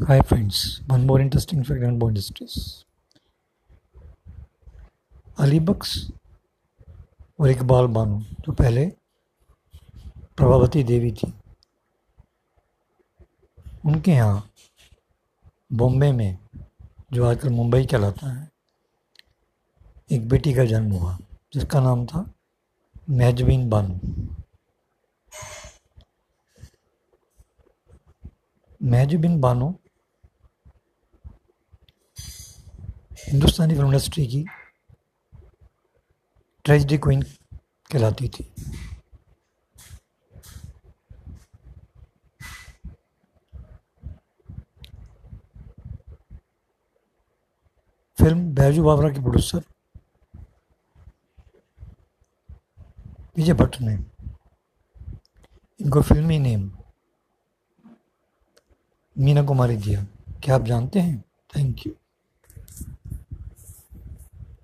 Hi friends, one more interesting fact on bone industries. Ali Bakhsh और इकबाल बानो जो पहले प्रभावती देवी थी उनके यहाँ बॉम्बे में जो आजकल मुंबई कहलाता है एक बेटी का जन्म हुआ जिसका नाम था महजबीन बानो महजबीन बानो हिंदुस्तानी फ़िल्म इंडस्ट्री की ट्रेजिडी क्वीन कहलाती थी। फ़िल्म बैजू बाबरा के प्रोड्यूसर विजय भट्ट ने इनको फिल्मी नेम मीना कुमारी दिया। क्या आप जानते हैं? Thank you